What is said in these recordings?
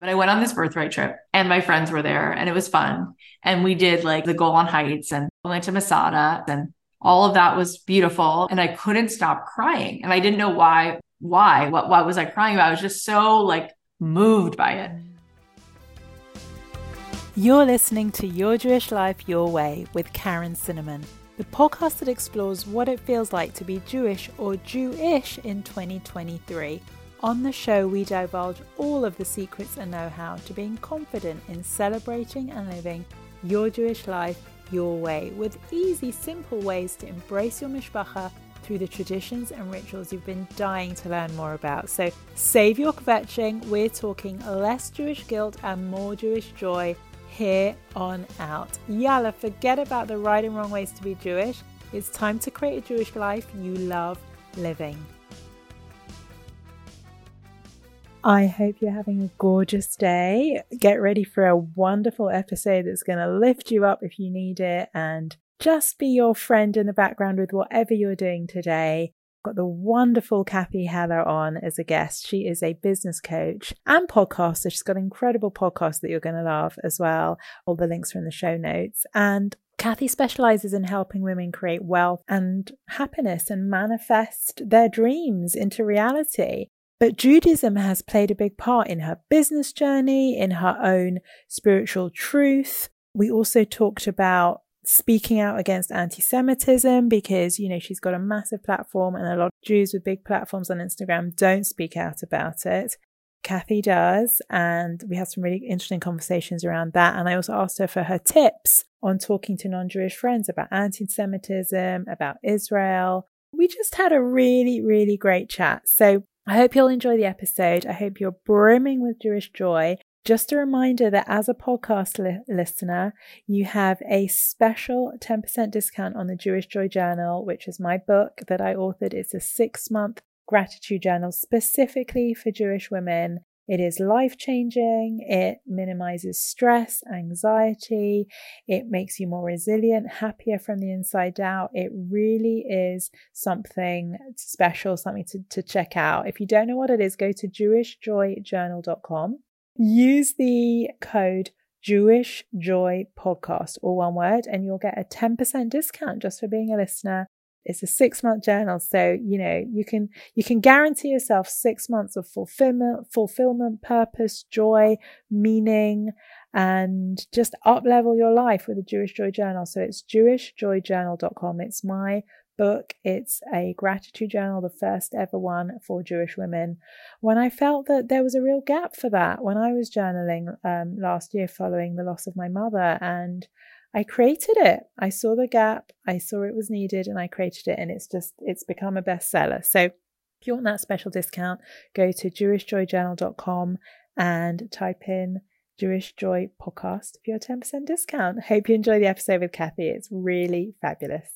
But I went on this birthright trip and my friends were there and it was fun. And we did like the Golan Heights and went to Masada and all of that was beautiful. And I couldn't stop crying. And I didn't know why, why, what, what was I crying about? I was just so like moved by it. You're listening to Your Jewish Life Your Way with Karen Cinnamon, the podcast that explores what it feels like to be Jewish or Jewish in 2023 on the show, we divulge all of the secrets and know how to being confident in celebrating and living your Jewish life your way with easy, simple ways to embrace your mishpacha through the traditions and rituals you've been dying to learn more about. So save your kvetching. We're talking less Jewish guilt and more Jewish joy here on out. Yalla, forget about the right and wrong ways to be Jewish. It's time to create a Jewish life you love living. I hope you're having a gorgeous day. Get ready for a wonderful episode that's going to lift you up if you need it and just be your friend in the background with whatever you're doing today. Got the wonderful Cathy Heller on as a guest. She is a business coach and podcaster. She's got an incredible podcast that you're going to love as well. All the links are in the show notes. And Cathy specializes in helping women create wealth and happiness and manifest their dreams into reality. But Judaism has played a big part in her business journey, in her own spiritual truth. We also talked about speaking out against anti Semitism because, you know, she's got a massive platform and a lot of Jews with big platforms on Instagram don't speak out about it. Cathy does. And we had some really interesting conversations around that. And I also asked her for her tips on talking to non Jewish friends about anti Semitism, about Israel. We just had a really, really great chat. So I hope you'll enjoy the episode. I hope you're brimming with Jewish joy. Just a reminder that as a podcast li- listener, you have a special 10% discount on the Jewish Joy Journal, which is my book that I authored. It's a six month gratitude journal specifically for Jewish women. It is life changing. It minimizes stress, anxiety. It makes you more resilient, happier from the inside out. It really is something special, something to, to check out. If you don't know what it is, go to jewishjoyjournal.com. Use the code Jewish Joy Podcast, all one word, and you'll get a 10% discount just for being a listener it's a six month journal so you know you can you can guarantee yourself six months of fulfillment fulfillment purpose joy meaning and just up level your life with a jewish joy journal. So it's jewishjoyjournal.com it's my book. It's a gratitude journal the first ever one for jewish women. When i felt that there was a real gap for that when i was journaling um, last year following the loss of my mother and I created it. I saw the gap, I saw it was needed, and I created it, and it's just it's become a bestseller. So if you want that special discount, go to jewishjoyjournal.com and type in Jewish Joy Podcast for your 10% discount. Hope you enjoy the episode with Cathy. It's really fabulous.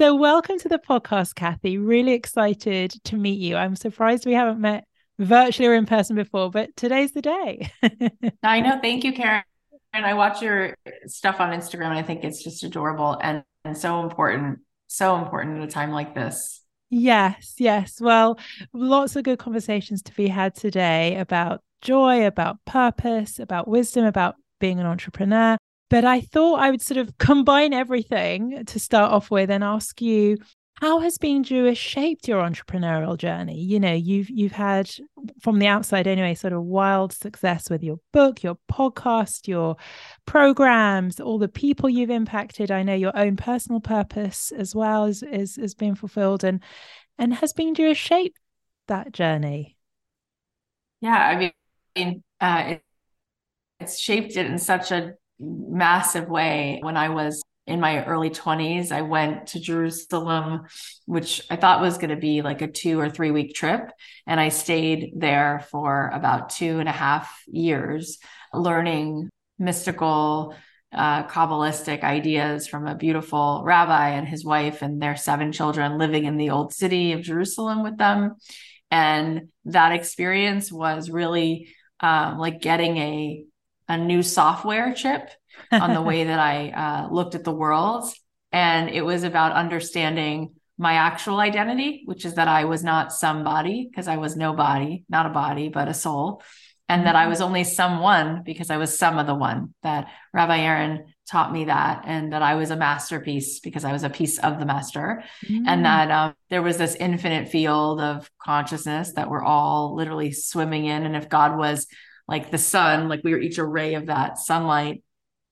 So, welcome to the podcast, Cathy. Really excited to meet you. I'm surprised we haven't met virtually or in person before, but today's the day. I know. Thank you, Karen and I watch your stuff on Instagram and I think it's just adorable and, and so important, so important at a time like this. Yes, yes. Well, lots of good conversations to be had today about joy, about purpose, about wisdom, about being an entrepreneur. But I thought I would sort of combine everything to start off with and ask you how has being Jewish shaped your entrepreneurial journey? You know, you've you've had from the outside anyway, sort of wild success with your book, your podcast, your programs, all the people you've impacted. I know your own personal purpose as well is is, is being fulfilled and and has being Jewish shaped that journey? Yeah, I mean, uh, it, it's shaped it in such a massive way. When I was in my early 20s, I went to Jerusalem, which I thought was going to be like a two or three week trip. And I stayed there for about two and a half years, learning mystical, uh, Kabbalistic ideas from a beautiful rabbi and his wife and their seven children living in the old city of Jerusalem with them. And that experience was really um, like getting a, a new software chip on the way that I uh, looked at the world. And it was about understanding my actual identity, which is that I was not somebody because I was nobody, not a body, but a soul. and mm-hmm. that I was only someone because I was some of the one, that Rabbi Aaron taught me that, and that I was a masterpiece because I was a piece of the master, mm-hmm. and that um, there was this infinite field of consciousness that we're all literally swimming in. And if God was like the sun, like we were each a ray of that sunlight.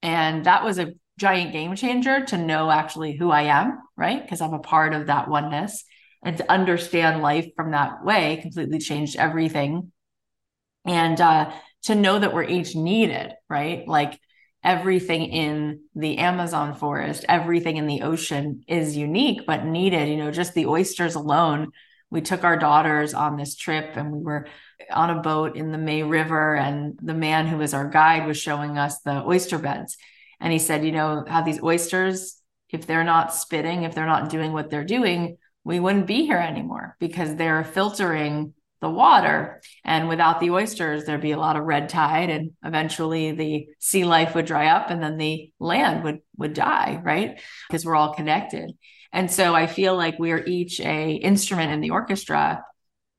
And that was a giant game changer to know actually who I am, right? Because I'm a part of that oneness. And to understand life from that way completely changed everything and uh, to know that we're each needed, right? Like everything in the Amazon forest, everything in the ocean is unique but needed. You know, just the oysters alone. We took our daughters on this trip and we were on a boat in the May River, and the man who was our guide was showing us the oyster beds. And he said, You know, how these oysters, if they're not spitting, if they're not doing what they're doing, we wouldn't be here anymore because they're filtering the water. And without the oysters, there'd be a lot of red tide, and eventually the sea life would dry up, and then the land would would die, right? Because we're all connected. And so I feel like we are each a instrument in the orchestra.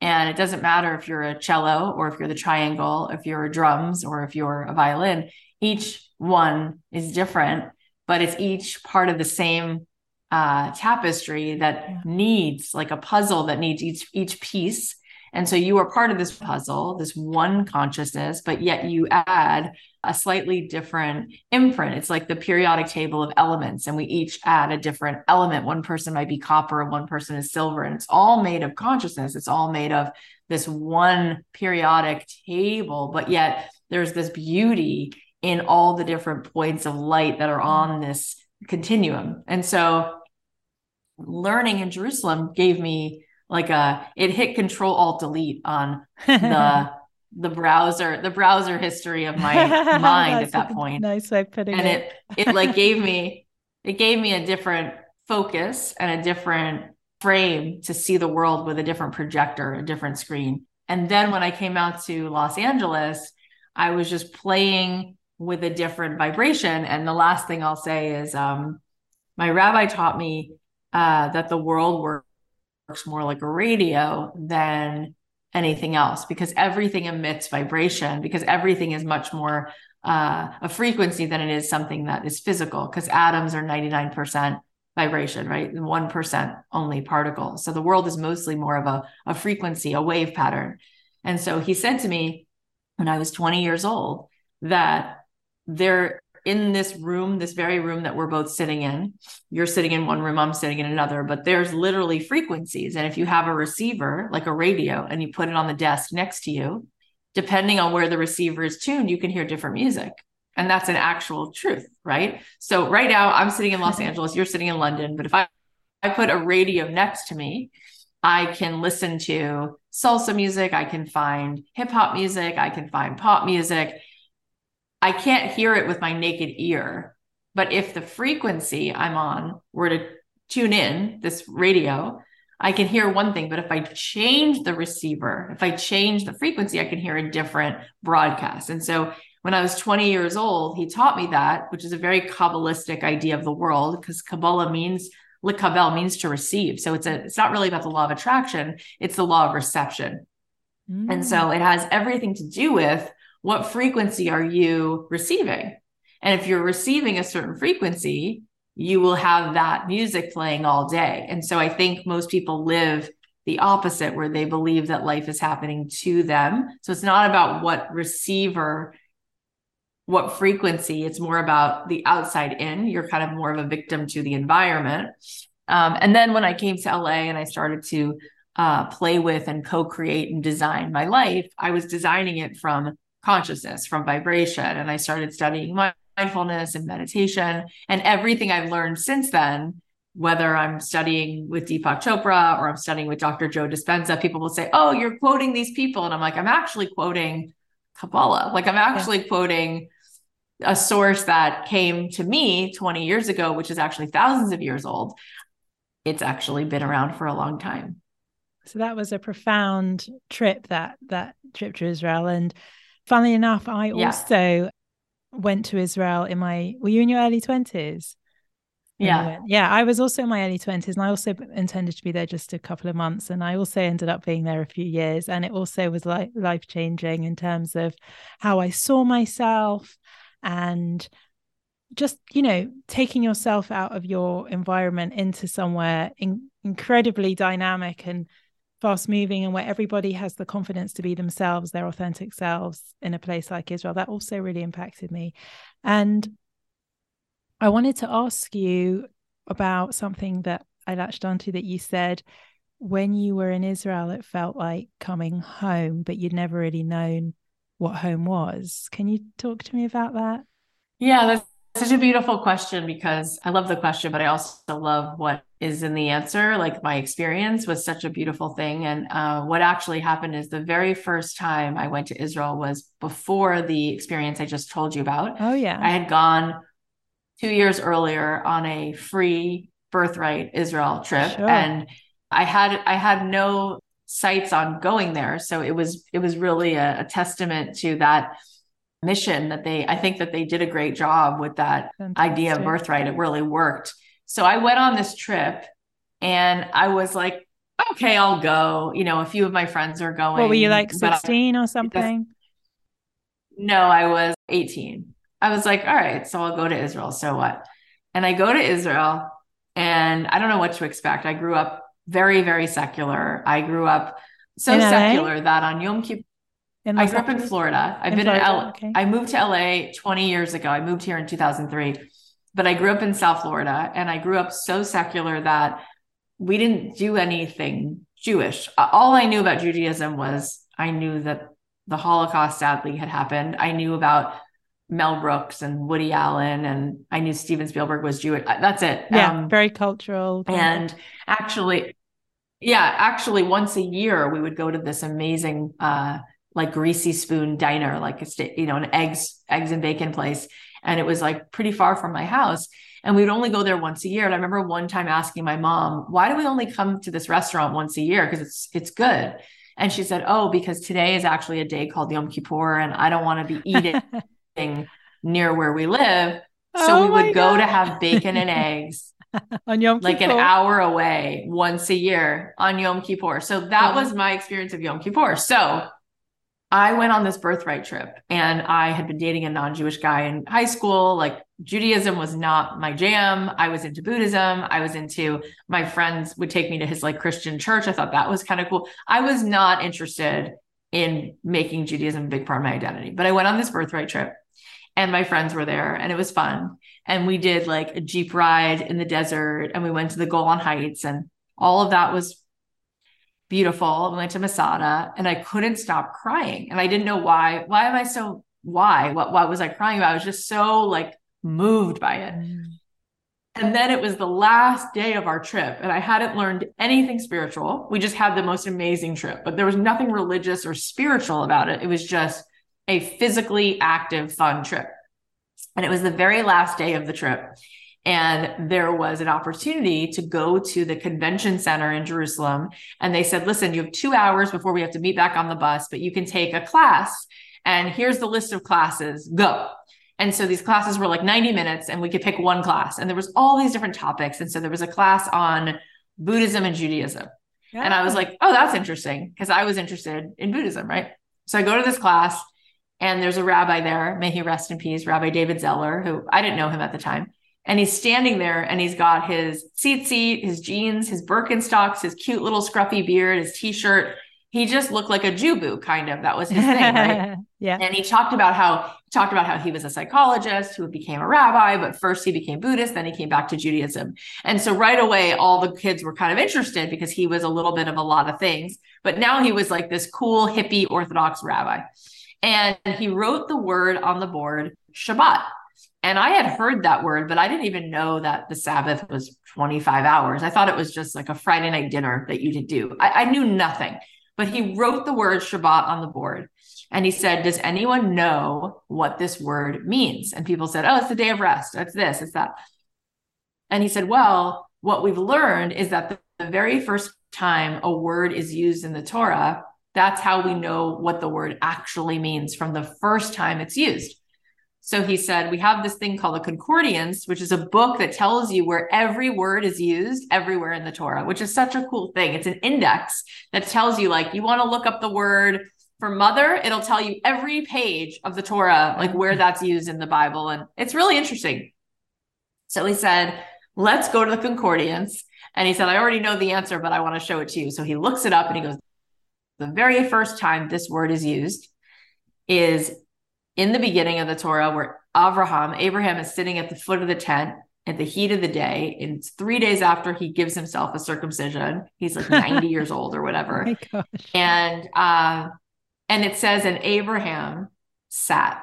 And it doesn't matter if you're a cello or if you're the triangle, if you're drums or if you're a violin, each one is different, but it's each part of the same uh, tapestry that needs like a puzzle that needs each each piece. And so you are part of this puzzle, this one consciousness, but yet you add a slightly different imprint. It's like the periodic table of elements, and we each add a different element. One person might be copper, and one person is silver, and it's all made of consciousness. It's all made of this one periodic table, but yet there's this beauty in all the different points of light that are on this continuum. And so learning in Jerusalem gave me like a it hit control alt delete on the the browser the browser history of my mind at that point. nice way of putting and it. it, it like gave me it gave me a different focus and a different frame to see the world with a different projector a different screen. And then when i came out to los angeles i was just playing with a different vibration. And the last thing i'll say is um my rabbi taught me uh, that the world works works more like a radio than anything else because everything emits vibration because everything is much more uh, a frequency than it is something that is physical because atoms are 99% vibration right? 1% only particles so the world is mostly more of a, a frequency a wave pattern. And so he said to me when i was 20 years old that there in this room, this very room that we're both sitting in. You're sitting in one room, I'm sitting in another, but there's literally frequencies. And if you have a receiver, like a radio, and you put it on the desk next to you, depending on where the receiver is tuned, you can hear different music. And that's an actual truth, right? So right now I'm sitting in Los mm-hmm. Angeles, you're sitting in London, but if I, I put a radio next to me, I can listen to salsa music, I can find hip hop music, I can find pop music I can't hear it with my naked ear. But if the frequency I'm on were to tune in this radio, I can hear one thing. But if I change the receiver, if I change the frequency, I can hear a different broadcast. And so when I was 20 years old, he taught me that, which is a very Kabbalistic idea of the world, because Kabbalah means likabel means to receive. So it's a it's not really about the law of attraction, it's the law of reception. Mm. And so it has everything to do with what frequency are you receiving? And if you're receiving a certain frequency, you will have that music playing all day. And so I think most people live the opposite, where they believe that life is happening to them. So it's not about what receiver, what frequency, it's more about the outside in. You're kind of more of a victim to the environment. Um, and then when I came to LA and I started to uh, play with and co create and design my life, I was designing it from consciousness from vibration. And I started studying mindfulness and meditation. And everything I've learned since then, whether I'm studying with Deepak Chopra or I'm studying with Dr. Joe Dispenza, people will say, Oh, you're quoting these people. And I'm like, I'm actually quoting Kabbalah. Like, I'm actually yeah. quoting a source that came to me 20 years ago, which is actually thousands of years old. It's actually been around for a long time. So that was a profound trip that that trip to Israel and Funnily enough, I yeah. also went to Israel in my, were you in your early 20s? Yeah. Yeah. I was also in my early 20s and I also intended to be there just a couple of months. And I also ended up being there a few years. And it also was like life changing in terms of how I saw myself and just, you know, taking yourself out of your environment into somewhere in- incredibly dynamic and fast moving and where everybody has the confidence to be themselves, their authentic selves in a place like Israel. That also really impacted me. And I wanted to ask you about something that I latched onto that you said when you were in Israel, it felt like coming home, but you'd never really known what home was. Can you talk to me about that? Yeah, that's such a beautiful question because I love the question, but I also love what is in the answer. Like my experience was such a beautiful thing. And uh, what actually happened is the very first time I went to Israel was before the experience I just told you about. Oh, yeah. I had gone two years earlier on a free birthright Israel trip. Sure. And I had I had no sights on going there. So it was it was really a, a, testament to that mission that they I think that they did a great job with that Fantastic. idea of birthright. It really worked. So I went on this trip and I was like, okay, I'll go. You know, a few of my friends are going. What were you like 16 I, or something? No, I was 18. I was like, all right, so I'll go to Israel. So what? And I go to Israel and I don't know what to expect. I grew up very, very secular. I grew up so secular LA? that on Yom Kippur, I grew up in Florida. I've in been Florida? in LA. Okay. I moved to LA 20 years ago. I moved here in 2003, but I grew up in South Florida and I grew up so secular that we didn't do anything Jewish. All I knew about Judaism was I knew that the Holocaust sadly had happened. I knew about Mel Brooks and Woody Allen, and I knew Steven Spielberg was Jewish. That's it. Yeah, um, very cultural. And actually, yeah, actually, once a year we would go to this amazing, uh, like greasy spoon diner, like a you know, an eggs, eggs and bacon place, and it was like pretty far from my house. And we would only go there once a year. And I remember one time asking my mom, "Why do we only come to this restaurant once a year? Because it's it's good." And she said, "Oh, because today is actually a day called Yom Kippur, and I don't want to be eating." near where we live. So oh we would go to have bacon and eggs on Yom Kippur. like an hour away once a year on Yom Kippur. So that was my experience of Yom Kippur. So I went on this birthright trip and I had been dating a non Jewish guy in high school. Like Judaism was not my jam. I was into Buddhism. I was into my friends would take me to his like Christian church. I thought that was kind of cool. I was not interested in making Judaism a big part of my identity, but I went on this birthright trip and my friends were there and it was fun. And we did like a Jeep ride in the desert and we went to the Golan Heights and all of that was beautiful. We went to Masada and I couldn't stop crying. And I didn't know why. Why am I so why? What what was I crying about? I was just so like moved by it. Mm. And then it was the last day of our trip, and I hadn't learned anything spiritual. We just had the most amazing trip, but there was nothing religious or spiritual about it. It was just a physically active, fun trip. And it was the very last day of the trip. And there was an opportunity to go to the convention center in Jerusalem. And they said, listen, you have two hours before we have to meet back on the bus, but you can take a class. And here's the list of classes. Go. And so these classes were like 90 minutes and we could pick one class. And there was all these different topics. And so there was a class on Buddhism and Judaism. Yeah. And I was like, oh, that's interesting because I was interested in Buddhism, right? So I go to this class and there's a rabbi there, may he rest in peace, Rabbi David Zeller, who I didn't know him at the time. And he's standing there and he's got his tzitzit, his jeans, his Birkenstocks, his cute little scruffy beard, his t-shirt. He just looked like a Jubu kind of. That was his thing, right? yeah. And he talked about how he talked about how he was a psychologist who became a rabbi, but first he became Buddhist, then he came back to Judaism. And so right away, all the kids were kind of interested because he was a little bit of a lot of things. But now he was like this cool hippie Orthodox rabbi. And he wrote the word on the board, Shabbat. And I had heard that word, but I didn't even know that the Sabbath was 25 hours. I thought it was just like a Friday night dinner that you could do. I, I knew nothing, but he wrote the word Shabbat on the board. And he said, Does anyone know what this word means? And people said, Oh, it's the day of rest. It's this, it's that. And he said, Well, what we've learned is that the, the very first time a word is used in the Torah, that's how we know what the word actually means from the first time it's used. So he said, We have this thing called a concordance, which is a book that tells you where every word is used everywhere in the Torah, which is such a cool thing. It's an index that tells you, like, you want to look up the word for mother, it'll tell you every page of the Torah, like where that's used in the Bible. And it's really interesting. So he said, Let's go to the concordance. And he said, I already know the answer, but I want to show it to you. So he looks it up and he goes, The very first time this word is used is in the beginning of the Torah where Abraham, Abraham is sitting at the foot of the tent at the heat of the day. And it's three days after he gives himself a circumcision. He's like 90 years old or whatever. Oh and uh, and it says, and Abraham sat.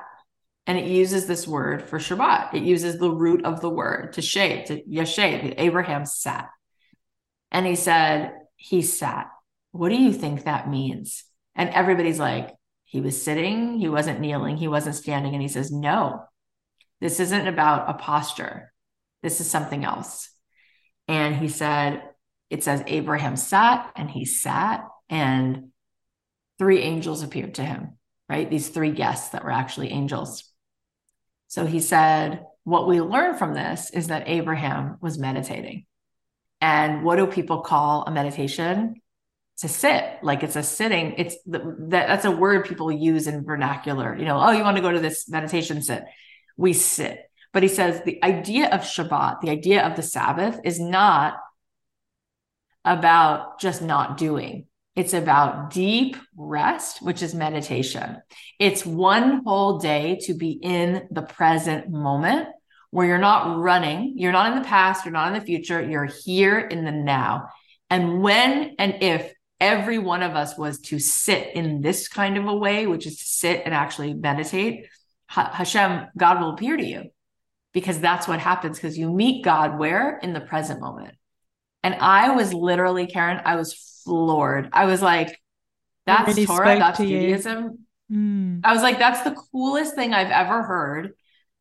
And it uses this word for Shabbat. It uses the root of the word to shade, to yashed. Abraham sat. And he said, he sat. What do you think that means? And everybody's like, he was sitting, he wasn't kneeling, he wasn't standing. And he says, No, this isn't about a posture. This is something else. And he said, It says Abraham sat and he sat, and three angels appeared to him, right? These three guests that were actually angels. So he said, What we learn from this is that Abraham was meditating. And what do people call a meditation? To sit. Like it's a sitting it's the, that that's a word people use in vernacular you know oh you want to go to this meditation sit. We sit. But he says the idea of shabbat the idea of the sabbath is not about just not doing. It's about deep rest which is meditation. It's one whole day to be in the present moment where you're not running you're not in the past you're not in the future you're here in the now. And when and if every one of us was to sit in this kind of a way, which is to sit and actually meditate, Hashem, God will appear to you because that's what happens because you meet God where? In the present moment. And I was literally, Karen, I was floored. I was like, that's really Torah, that's Judaism. Mm. I was like, that's the coolest thing I've ever heard.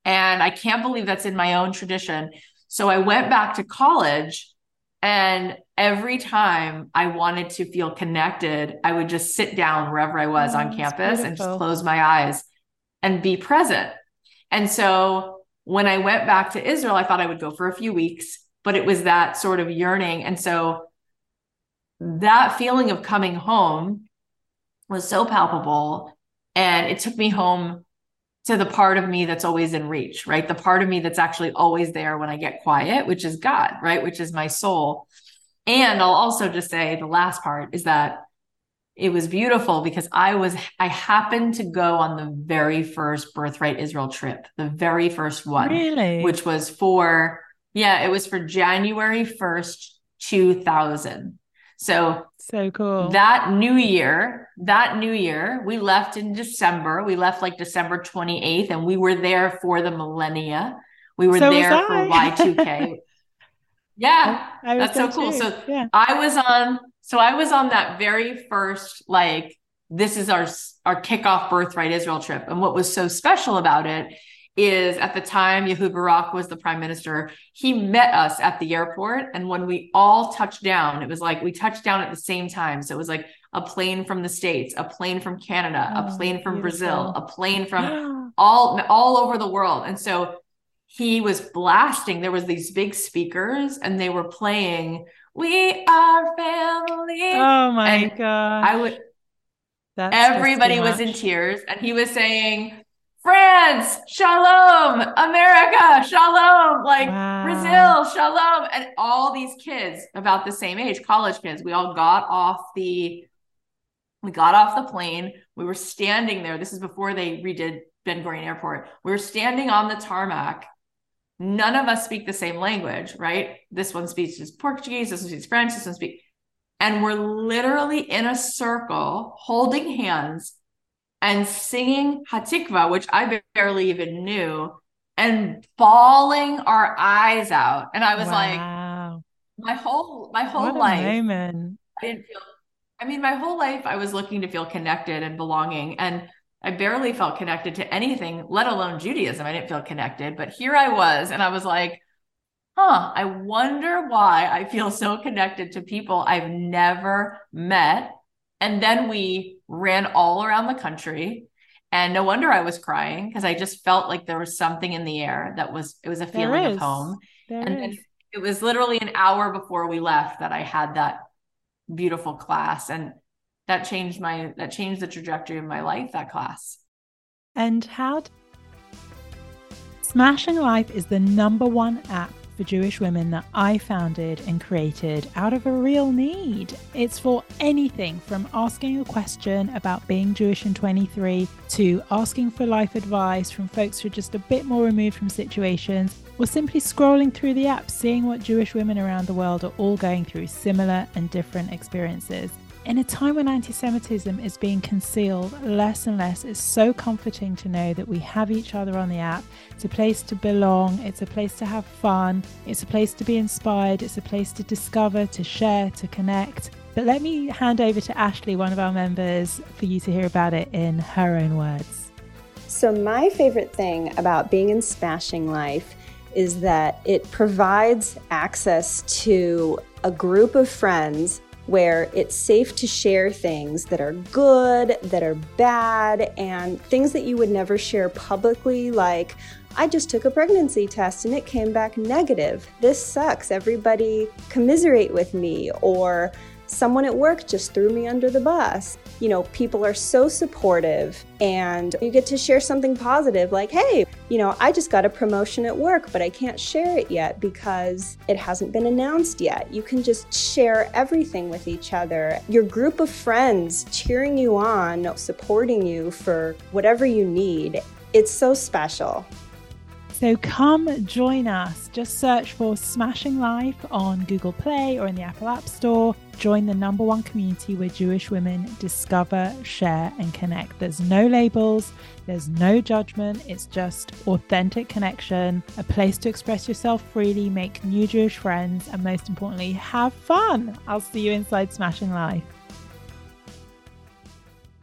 And I can't believe that's in my own tradition. So I went back to college and every time I wanted to feel connected, I would just sit down wherever I was oh, on mm, campus and just close my eyes and be present. And so when I went back to Israel, I thought I would go for a few weeks, but it was that sort of yearning. And so that feeling of coming home was so palpable. And it took me home to the part of me that's always in reach, right? The part of me that's actually always there when I get quiet, which is God, right? Which is my soul. And I'll also just say the last part is that it was beautiful because I was, I happened to go on the very first Birthright Israel trip, the very first one, really? which was for, yeah, it was for January 1st, 2000. So, so cool. That new year, that new year, we left in December. We left like December 28th, and we were there for the millennia. We were so there for Y2K. Yeah, that's so cool. Too. So yeah. I was on, so I was on that very first, like, this is our our kickoff birthright Israel trip. And what was so special about it is at the time Ehud Barak was the prime minister, he met us at the airport. And when we all touched down, it was like we touched down at the same time. So it was like a plane from the States, a plane from Canada, oh, a plane from beautiful. Brazil, a plane from all all over the world. And so he was blasting. There was these big speakers, and they were playing "We Are Family." Oh my god! I would. That's everybody was in tears, and he was saying, "France, Shalom, America, Shalom, like wow. Brazil, Shalom," and all these kids about the same age, college kids. We all got off the. We got off the plane. We were standing there. This is before they redid Ben Gurion Airport. We were standing on the tarmac none of us speak the same language, right? This one speaks Portuguese, this one speaks French, this one speaks, and we're literally in a circle holding hands and singing Hatikva, which I barely even knew, and bawling our eyes out. And I was wow. like, my whole my whole life, Amen. I didn't feel. I mean, my whole life I was looking to feel connected and belonging, and I barely felt connected to anything, let alone Judaism. I didn't feel connected, but here I was, and I was like, huh, I wonder why I feel so connected to people I've never met. And then we ran all around the country And no wonder I was crying because I just felt like there was something in the air that was, it was a feeling of home. There and then it was literally an hour before we left that I had that beautiful class. And that changed my, that changed the trajectory of my life, that class. And how? D- Smashing Life is the number one app for Jewish women that I founded and created out of a real need. It's for anything from asking a question about being Jewish in 23 to asking for life advice from folks who are just a bit more removed from situations, or simply scrolling through the app, seeing what Jewish women around the world are all going through similar and different experiences. In a time when anti Semitism is being concealed less and less, it's so comforting to know that we have each other on the app. It's a place to belong, it's a place to have fun, it's a place to be inspired, it's a place to discover, to share, to connect. But let me hand over to Ashley, one of our members, for you to hear about it in her own words. So, my favorite thing about being in Smashing Life is that it provides access to a group of friends where it's safe to share things that are good, that are bad, and things that you would never share publicly, like, I just took a pregnancy test and it came back negative. This sucks. Everybody commiserate with me. Or someone at work just threw me under the bus. You know, people are so supportive and you get to share something positive like, hey, you know, I just got a promotion at work, but I can't share it yet because it hasn't been announced yet. You can just share everything with each other. Your group of friends cheering you on, supporting you for whatever you need. It's so special. So come join us. Just search for Smashing Life on Google Play or in the Apple App Store. Join the number one community where Jewish women discover, share, and connect. There's no labels, there's no judgment. It's just authentic connection, a place to express yourself freely, make new Jewish friends, and most importantly, have fun. I'll see you inside Smashing Life.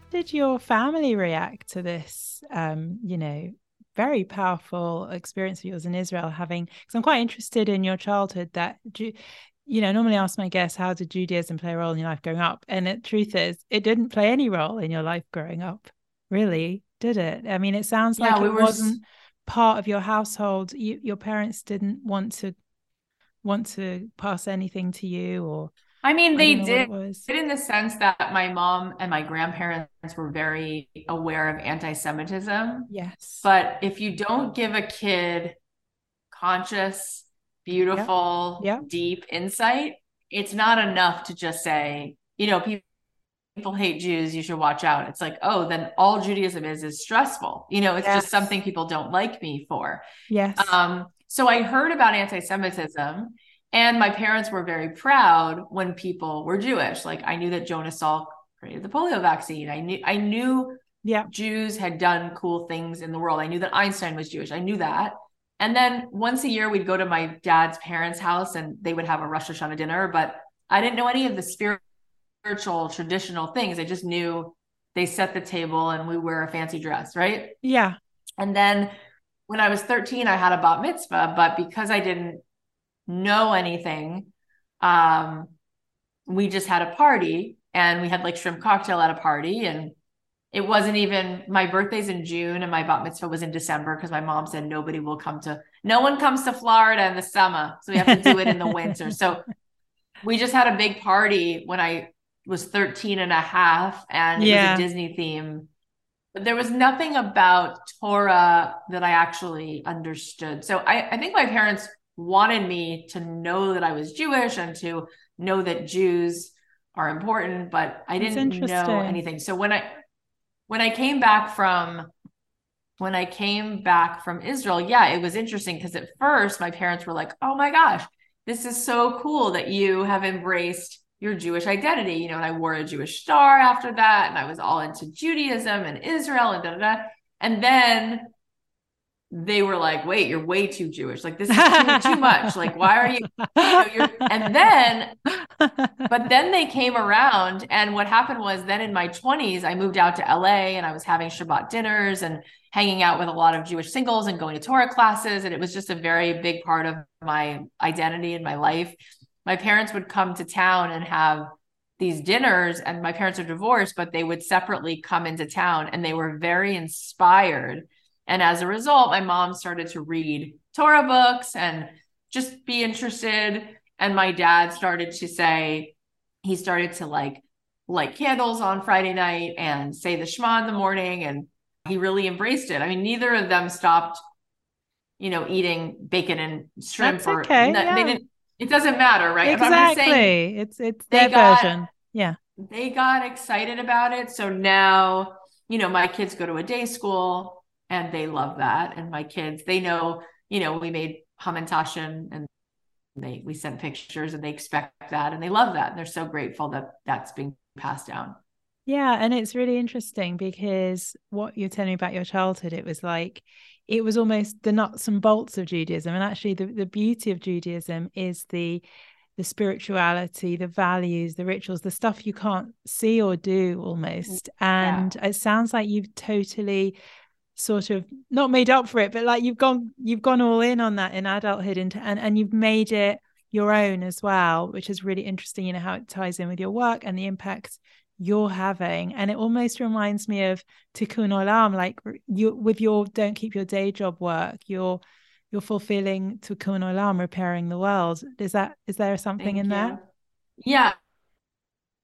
Did your family react to this? Um, you know, very powerful experience of yours in Israel having because I'm quite interested in your childhood that you know normally ask my guests how did Judaism play a role in your life growing up? And the truth is it didn't play any role in your life growing up really did it? I mean it sounds Yeah, like we it were wasn't part of your household. You, your parents didn't want to want to pass anything to you or I mean, they don't did what it was in the sense that my mom and my grandparents were very aware of anti-Semitism. yes But if you don't give a kid conscious, beautiful, Yeah. deep insight, it's not enough to just say, you know, people people hate Jews, you should watch out. It's like, oh, then all Judaism is is stressful. You know, it's Yes. just something people don't like me for. yes Um, so I heard about anti-Semitism, and my parents were very proud when people were Jewish. Like I knew that Jonas Salk created the polio vaccine. I knew I knew yeah Jews had done cool things in the world. I knew that Einstein was Jewish. I knew that. And then once a year, we'd go to my dad's parents' house and they would have a Rosh Hashanah dinner. But I didn't know any of the spiritual, traditional things. I just knew they set the table and we wear a fancy dress, right? yeah And then when I was 13, I had a bat mitzvah, but because I didn't know anything, um, we just had a party and we had like shrimp cocktail at a party. And it wasn't even my birthday's in June and my bat mitzvah was in December because my mom said nobody will come to, no one comes to Florida in the summer. So we have to do it in the winter. So we just had a big party when I was 13 and a half and it Yeah. was a Disney theme. But there was nothing about Torah that I actually understood. So I, I think my parents wanted me to know that I was Jewish and to know that Jews are important, but I That's didn't know anything. So when I when I came back from when I came back from Israel, yeah, it was interesting because at first my parents were like, "Oh my gosh, this is so cool that you have embraced your Jewish identity." You know, and I wore a Jewish star after that, and I was all into Judaism and Israel and da da da. And then they were like, "Wait, you're way too Jewish. Like this is too, too much. Like why are you?" you know, you're, and then but then they came around and what happened was then in my 20s i moved out to la and i was having shabbat dinners and hanging out with a lot of jewish singles and going to torah classes and it was just a very big part of my identity and my life my parents would come to town and have these dinners and my parents are divorced but they would separately come into town and they were very inspired and as a result my mom started to read torah books and just be interested and my dad started to say he started to like light candles on friday night and say the shema in the morning and he really embraced it i mean neither of them stopped you know eating bacon and shrimp That's or okay, they yeah. didn't it doesn't matter right Exactly. saying it's it's they their got- version. Yeah. they got excited about it. So now, you know, my kids go to a day school and they love that. And my kids, they know, you know, we made hamantashen and they we sent pictures and they expect that and they love that. And they're so grateful that that's being passed down. Yeah, and it's really interesting because what you're telling me about your childhood, it was like it was almost the nuts and bolts of Judaism. And actually the, the beauty of Judaism is the the spirituality, the values, the rituals, the stuff you can't see or do almost. And it sounds like you've totally sort of not made up for it, but like you've gone you've gone all in on that in adulthood and and, and you've made it your own as well, which is really interesting, you know, how it ties in with your work and the impact you're having. And it almost reminds me of Tikkun Olam, like you with your don't keep your day job work, you're you're fulfilling Tikkun Olam, repairing the world. Is that is there something Thank in you. there? Yeah.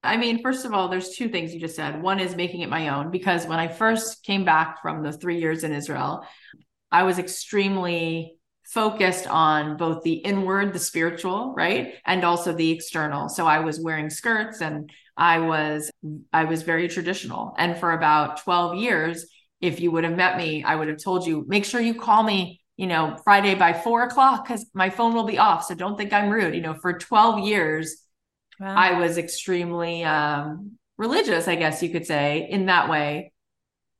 I mean, first of all, there's two things you just said. One is making it my own because when I first came back from the three years in Israel, I was extremely focused on both the inward, the spiritual, right? And also the external. So I was wearing skirts and I was I was very traditional. And for about 12 years, if you would have met me, I would have told you, make sure you call me, you know, Friday by four o'clock because my phone will be off. So don't think I'm rude. You know, for 12 years, Wow. I was extremely um, religious, I guess you could say, in that way.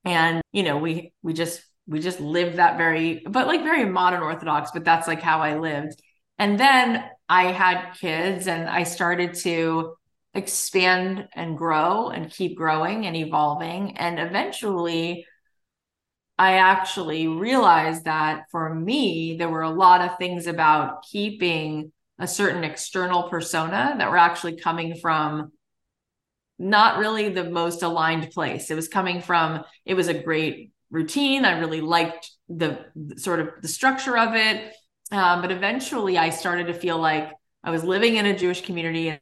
And you know, we we just we just lived that very, but like very modern Orthodox. But that's like how I lived. And then I had kids, and I started to expand and grow and keep growing and evolving. And eventually, I actually realized that for me, there were a lot of things about keeping a certain external persona that were actually coming from not really the most aligned place. It was coming from, it was a great routine. I really liked the, the sort of the structure of it. Um, but eventually I started to feel like I was living in a Jewish community and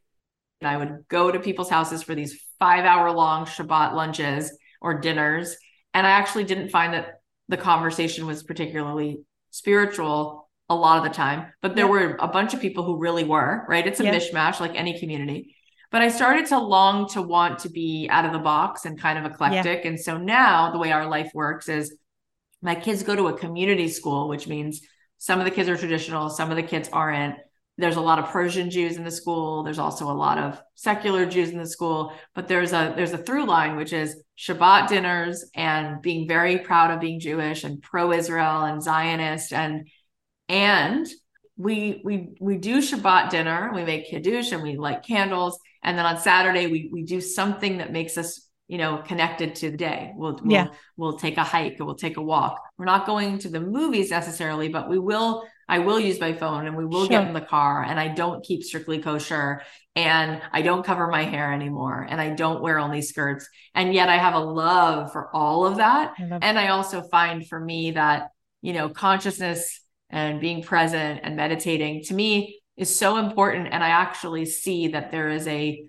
I would go to people's houses for these five hour long Shabbat lunches or dinners. And I actually didn't find that the conversation was particularly spiritual a lot of the time, but there Yeah. were a bunch of people who really were, right? It's a Yeah. mishmash like any community. But I started to long to want to be out of the box and kind of eclectic. And so now the way our life works is my kids go to a community school, which means some of the kids are traditional, some of the kids aren't. There's a lot of Persian Jews in the school. There's also a lot of secular Jews in the school, but there's a there's a through line which is Shabbat dinners and being very proud of being Jewish and pro-Israel and Zionist and and we we we do Shabbat dinner, we make kiddush and we light candles, and then on Saturday we we do something that makes us you know connected to the day. We'll we'll, Yeah. we'll take a hike, we'll take a walk. We're not going to the movies necessarily, but we will. I will use my phone and we will get in the car, and I don't keep strictly kosher, and I don't cover my hair anymore, and I don't wear only skirts, and yet I have a love for all of that. I And I also find for me that, you know, consciousness and being present and meditating to me is so important. And I actually see that there is a,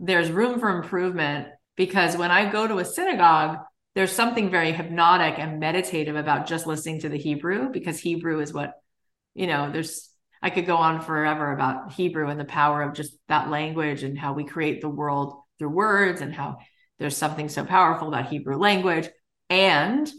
there's room for improvement because when I go to a synagogue, there's something very hypnotic and meditative about just listening to the Hebrew because Hebrew is what, you know, there's, I could go on forever about Hebrew and the power of just that language and how we create the world through words and how there's something so powerful about Hebrew language. And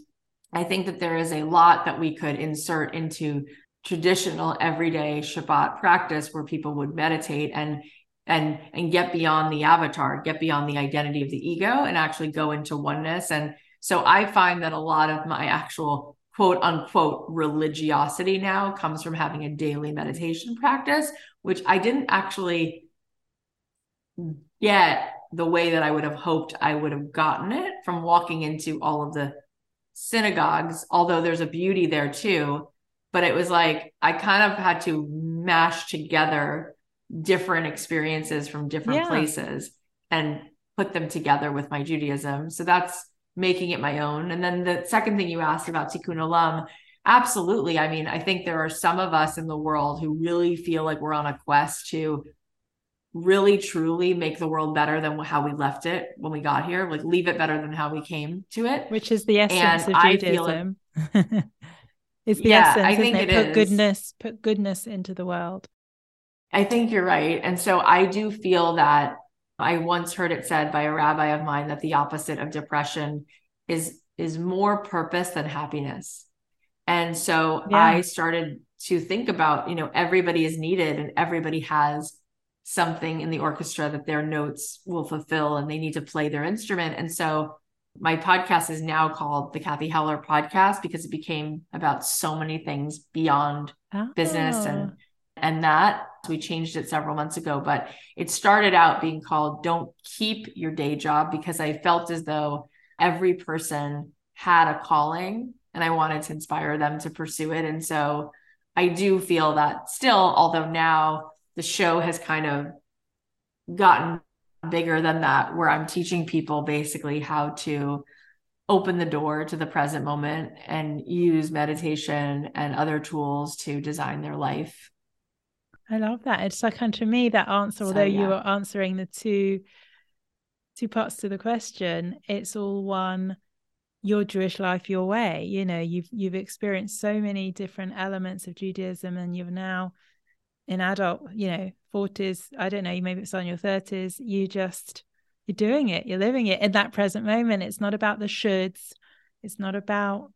I think that there is a lot that we could insert into traditional everyday Shabbat practice where people would meditate and and and get beyond the avatar, get beyond the identity of the ego and actually go into oneness. And so I find that a lot of my actual quote unquote religiosity now comes from having a daily meditation practice, which I didn't actually get the way that I would have hoped I would have gotten it from walking into all of the synagogues, although there's a beauty there too. But it was like I kind of had to mash together different experiences from different Yeah. places. and put them together with my Judaism. So that's making it my own. And then the second thing you asked about Tikkun Olam, absolutely. I mean, I think there are some of us in the world who really feel like we're on a quest to really truly make the world better than how we left it when we got here, like leave it better than how we came to it. Which is the essence and of Judaism. it's the yeah, essence, I think it? it put is. goodness, put goodness into the world. I think you're right. And so I do feel that I once heard it said by a rabbi of mine that the opposite of depression is is more purpose than happiness. And so yeah. I started to think about, you know, everybody is needed and everybody has something in the orchestra that their notes will fulfill and they need to play their instrument. And so my podcast is now called the Cathy Heller podcast because it became about so many things beyond oh. business and and that we changed it several months ago but it started out being called don't keep your day job because i felt as though every person had a calling and i wanted to inspire them to pursue it and so i do feel that still although now the show has kind of gotten bigger than that where i'm teaching people basically how to open the door to the present moment and use meditation and other tools to design their life i love that it's like and to me that answer although yeah. you were answering the two two parts to the question it's all one your Jewish life your way. You know, you've you've experienced so many different elements of Judaism, and you've now in adult, you know, 40s, I don't know, maybe it's on your 30s, you just, you're doing it, you're living it in that present moment. It's not about the shoulds. It's not about,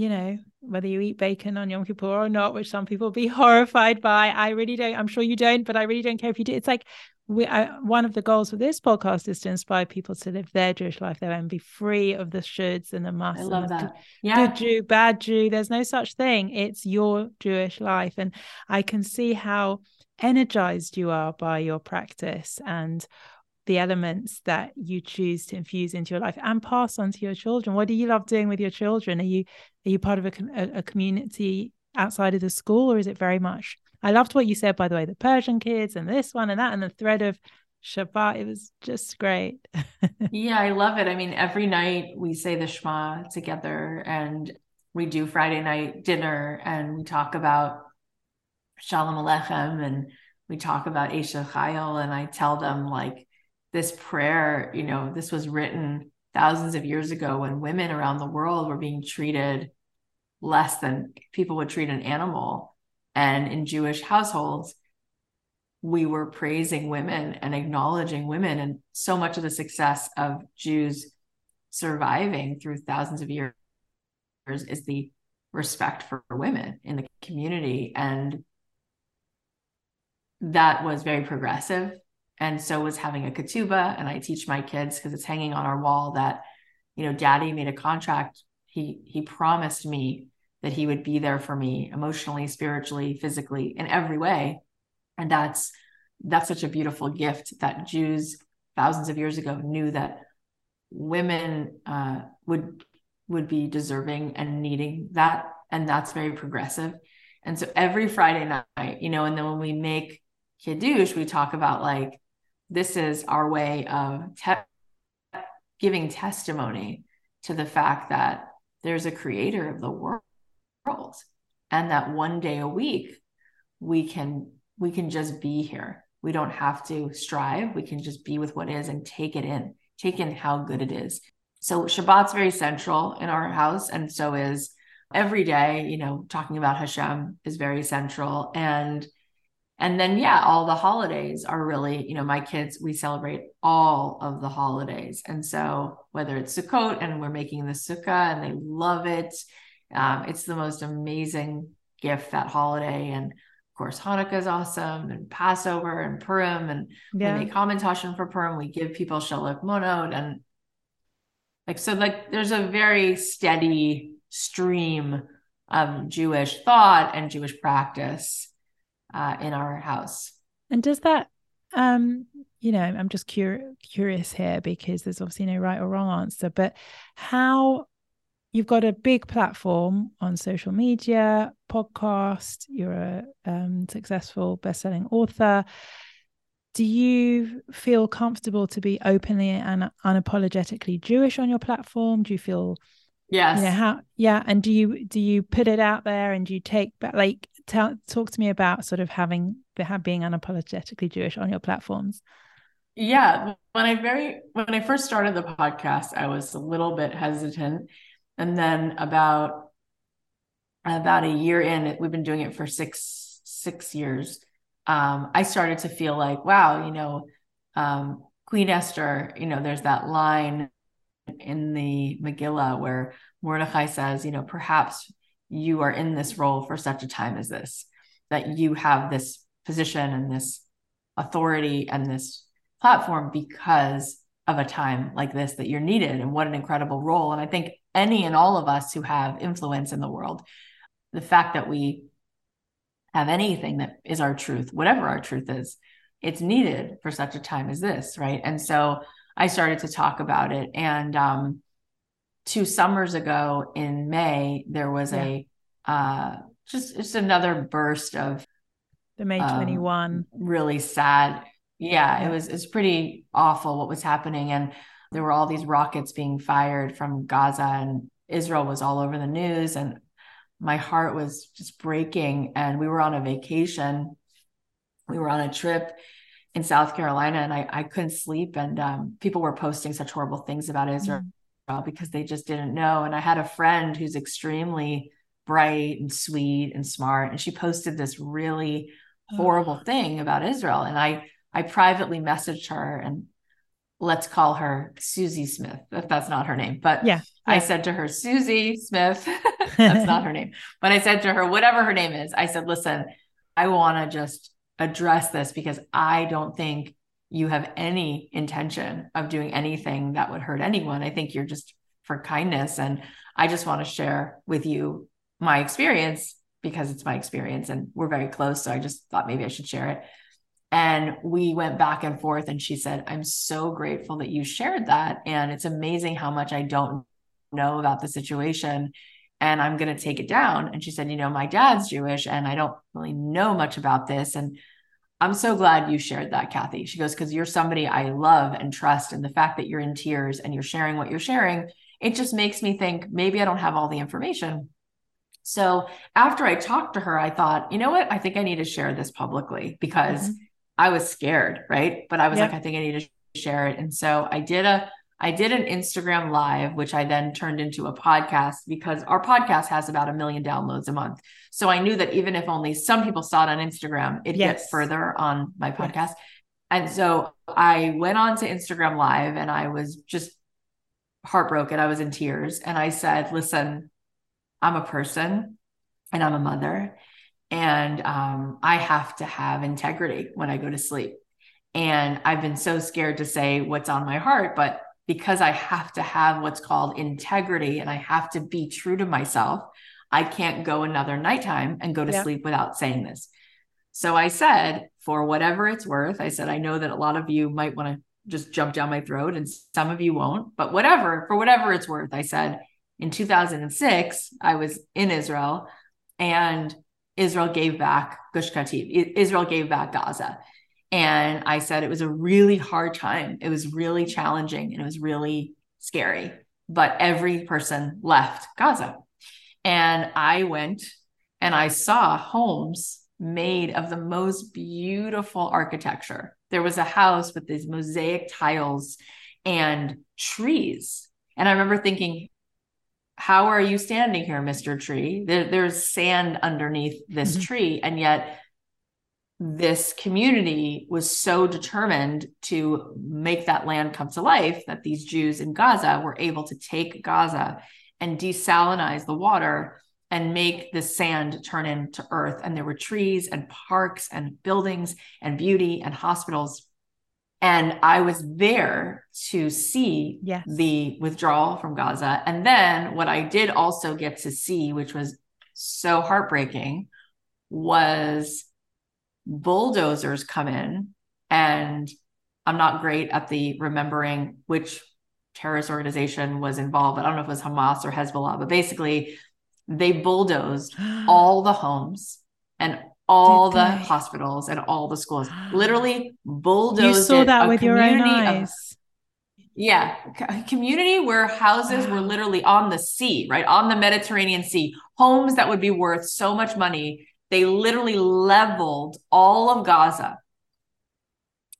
you know, whether you eat bacon on Yom Kippur or not, which some people be horrified by. I really don't, I'm sure you don't, but I really don't care if you do. It's like we I, one of the goals of this podcast is to inspire people to live their Jewish life there and be free of the shoulds and the musts. I love that. Yeah. good Jew, bad Jew. There's no such thing. It's your Jewish life, and I can see how energized you are by your practice and the elements that you choose to infuse into your life and pass on to your children. What do you love doing with your children? Are you are you part of a, a, a community outside of the school, or is it very much I loved what you said, by the way, the Persian kids and this one and that, and the thread of Shabbat. It was just great. yeah, I love it. I mean, every night we say the Shema together and we do Friday night dinner and we talk about Shalom Alechem and we talk about Esha Chayil. And I tell them, like, this prayer, you know, this was written thousands of years ago when women around the world were being treated less than people would treat an animal and in Jewish households, we were praising women and acknowledging women. And so much of the success of Jews surviving through thousands of years is the respect for women in the community. And that was very progressive. And so was having a ketubah. And I teach my kids because it's hanging on our wall that, you know, daddy made a contract. He he promised me that he would be there for me emotionally, spiritually, physically, in every way. And that's that's such a beautiful gift that Jews thousands of years ago knew that women uh, would would be deserving and needing that, and that's very progressive. And so every Friday night, you know, and then when we make kiddush, we talk about like this is our way of te- giving testimony to the fact that there's a creator of the world world and that one day a week we can we can just be here. We don't have to strive. We can just be with what is and take it in take in how good it is. So shabbat's very central in our house. And so is every day you know talking about hashem is very central. And and then yeah all the holidays are really you know my kids we celebrate all of the holidays and so whether it's sukkot and we're making the sukkah and they love it um, it's the most amazing gift that holiday. And of course, Hanukkah is awesome, and Passover and Purim. And yeah. we make hamantaschen for Purim. We give people shalach manot. And like, so, like, there's a very steady stream of Jewish thought and Jewish practice uh, in our house. And does that, um, you know, I'm just cur- curious here because there's obviously no right or wrong answer, but how you've got a big platform on social media, podcast, you're a um, successful best-selling author. do you feel comfortable to be openly and unapologetically Jewish on your platform? Do you feel yes know how yeah and do you do you put it out there and do you take but like tell talk to me about sort of having being unapologetically Jewish on your platforms? Yeah, when I very when I first started the podcast, I was a little bit hesitant, and then about about a year in, we've been doing it for six six years. Um, I started to feel like, wow, you know, um, Queen Esther. You know, there's that line in the Megillah where Mordechai says, you know, perhaps you are in this role for such a time as this, that you have this position and this authority and this platform because of a time like this that you're needed. And what an incredible role. And i think any and all of us who have influence in the world the fact that we have anything that is our truth whatever our truth is it's needed for such a time as this right? And so i started to talk about it and um, two summers ago in may there was yeah. a uh, just just another burst of the may 21 um, really sad yeah, it was it's pretty awful what was happening. And there were all these rockets being fired from Gaza and Israel was all over the news. And my heart was just breaking. And we were on a vacation. We were on a trip in South Carolina and I, I couldn't sleep. And um, people were posting such horrible things about Israel mm-hmm. because they just didn't know. And I had a friend who's extremely bright and sweet and smart. And she posted this really horrible thing about Israel. And I I privately messaged her and let's call her Susie Smith, if that's not her name. But yeah, yeah. I said to her, Susie Smith, that's not her name. But I said to her, whatever her name is, I said, listen, I want to just address this because I don't think you have any intention of doing anything that would hurt anyone. I think you're just for kindness. And I just want to share with you my experience because it's my experience and we're very close. So I just thought maybe I should share it. And we went back and forth, and she said, I'm so grateful that you shared that. And it's amazing how much I don't know about the situation. And I'm going to take it down. And she said, You know, my dad's Jewish, and I don't really know much about this. And I'm so glad you shared that, Cathy. She goes, Because you're somebody I love and trust. And the fact that you're in tears and you're sharing what you're sharing, it just makes me think maybe I don't have all the information. So after I talked to her, I thought, you know what? I think I need to share this publicly because. Mm-hmm I was scared, right? But I was yep. like, I think I need to share it. And so I did a I did an Instagram live, which I then turned into a podcast because our podcast has about a million downloads a month. So I knew that even if only some people saw it on Instagram, it'd yes. get further on my podcast. Yes. And so I went on to Instagram live and I was just heartbroken. I was in tears. And I said, listen, I'm a person and I'm a mother and um, I have to have integrity when I go to sleep. And I've been so scared to say what's on my heart, but because I have to have what's called integrity and I have to be true to myself, I can't go another nighttime and go to yeah. sleep without saying this. So I said, for whatever it's worth, I said, I know that a lot of you might want to just jump down my throat and some of you won't, but whatever, for whatever it's worth, I said, in 2006, I was in Israel and Israel gave back Gush Katif. Israel gave back Gaza. And I said it was a really hard time. It was really challenging and it was really scary. But every person left Gaza. And I went and I saw homes made of the most beautiful architecture. There was a house with these mosaic tiles and trees. And I remember thinking, how are you standing here, Mr. Tree? There, there's sand underneath this mm-hmm. tree. And yet, this community was so determined to make that land come to life that these Jews in Gaza were able to take Gaza and desalinize the water and make the sand turn into earth. And there were trees and parks and buildings and beauty and hospitals and I was there to see yes. the withdrawal from Gaza. And then what I did also get to see, which was so heartbreaking, was bulldozers come in. And I'm not great at the remembering which terrorist organization was involved. I don't know if it was Hamas or Hezbollah, but basically they bulldozed all the homes and all the hospitals and all the schools. Literally bulldozed. You saw that with your own eyes. Of, yeah, a community where houses were literally on the sea, right? On the Mediterranean Sea. Homes that would be worth so much money. They literally leveled all of Gaza.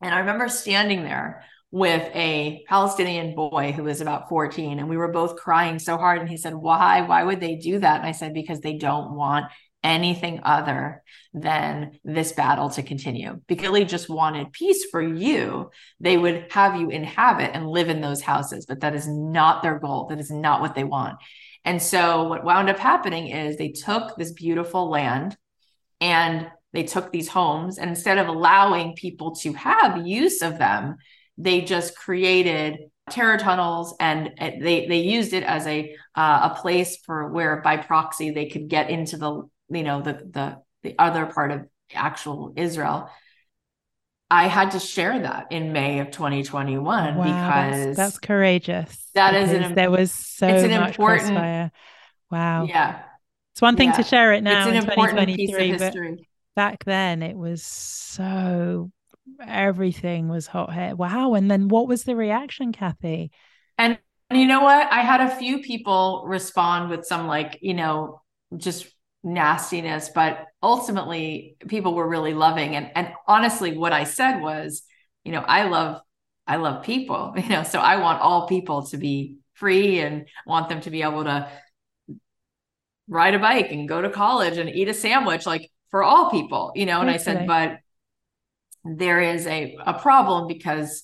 And I remember standing there with a Palestinian boy who was about 14 and we were both crying so hard and he said why why would they do that and I said because they don't want anything other than this battle to continue. Because they just wanted peace for you. They would have you inhabit and live in those houses, but that is not their goal. That is not what they want. And so what wound up happening is they took this beautiful land and they took these homes and instead of allowing people to have use of them, they just created terror tunnels and they they used it as a uh, a place for where by proxy they could get into the you know the the the other part of actual Israel. I had to share that in May of 2021 wow, because that's, that's courageous. That is an there was so it's an much important, crossfire. Wow. Yeah. It's one thing yeah. to share it now it's an in important piece of history. But back then it was so everything was hot hair. Wow. And then what was the reaction, Cathy? And you know what? I had a few people respond with some like, you know, just nastiness, but ultimately people were really loving. And and honestly, what I said was, you know, I love I love people, you know, so I want all people to be free and want them to be able to ride a bike and go to college and eat a sandwich like for all people, you know. And I said, but there is a, a problem because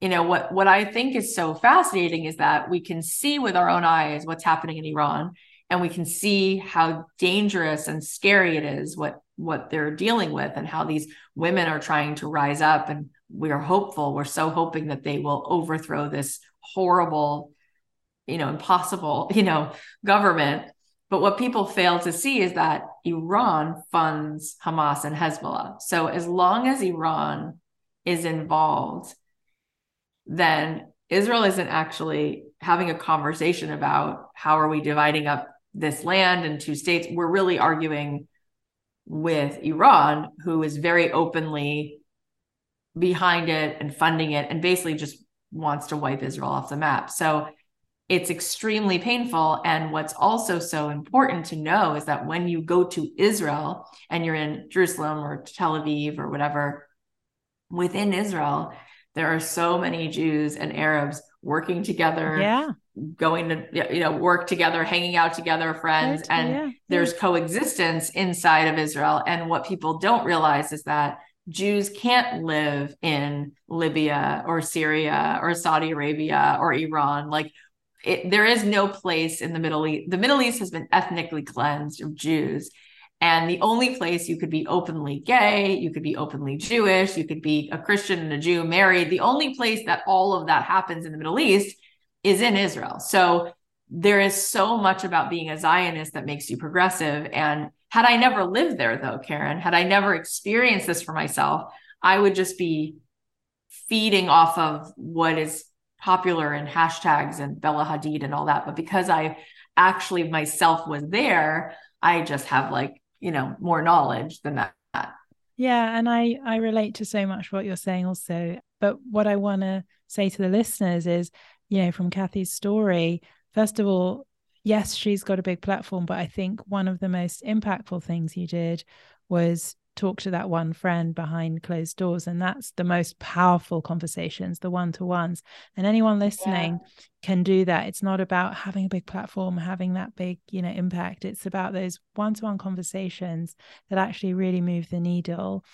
you know what what I think is so fascinating is that we can see with our own eyes what's happening in Iran and we can see how dangerous and scary it is what what they're dealing with and how these women are trying to rise up. And we are hopeful we're so hoping that they will overthrow this horrible you know impossible you know government but what people fail to see is that Iran funds Hamas and Hezbollah so as long as Iran is involved then Israel isn't actually having a conversation about how are we dividing up this land and two states. We're really arguing with Iran, who is very openly behind it and funding it and basically just wants to wipe Israel off the map. So it's extremely painful. And what's also so important to know is that when you go to Israel and you're in Jerusalem or Tel Aviv or whatever, within Israel, there are so many Jews and Arabs working together, yeah going to you know work together hanging out together friends right. and yeah. there's coexistence inside of israel and what people don't realize is that jews can't live in libya or syria or saudi arabia or iran like it, there is no place in the middle east the middle east has been ethnically cleansed of jews and the only place you could be openly gay, you could be openly Jewish, you could be a Christian and a Jew married. The only place that all of that happens in the Middle East is in Israel. So there is so much about being a Zionist that makes you progressive. And had I never lived there, though, Karen, had I never experienced this for myself, I would just be feeding off of what is popular and hashtags and Bella Hadid and all that. But because I actually myself was there, I just have like, you know, more knowledge than that. Yeah, and I I relate to so much what you're saying also. But what I want to say to the listeners is you know, from Cathy's story, first of all, yes, she's got a big platform, but I think one of the most impactful things you did was talk to that one friend behind closed doors and that's the most powerful conversations the one to ones and anyone listening yeah. can do that it's not about having a big platform having that big you know impact it's about those one to one conversations that actually really move the needle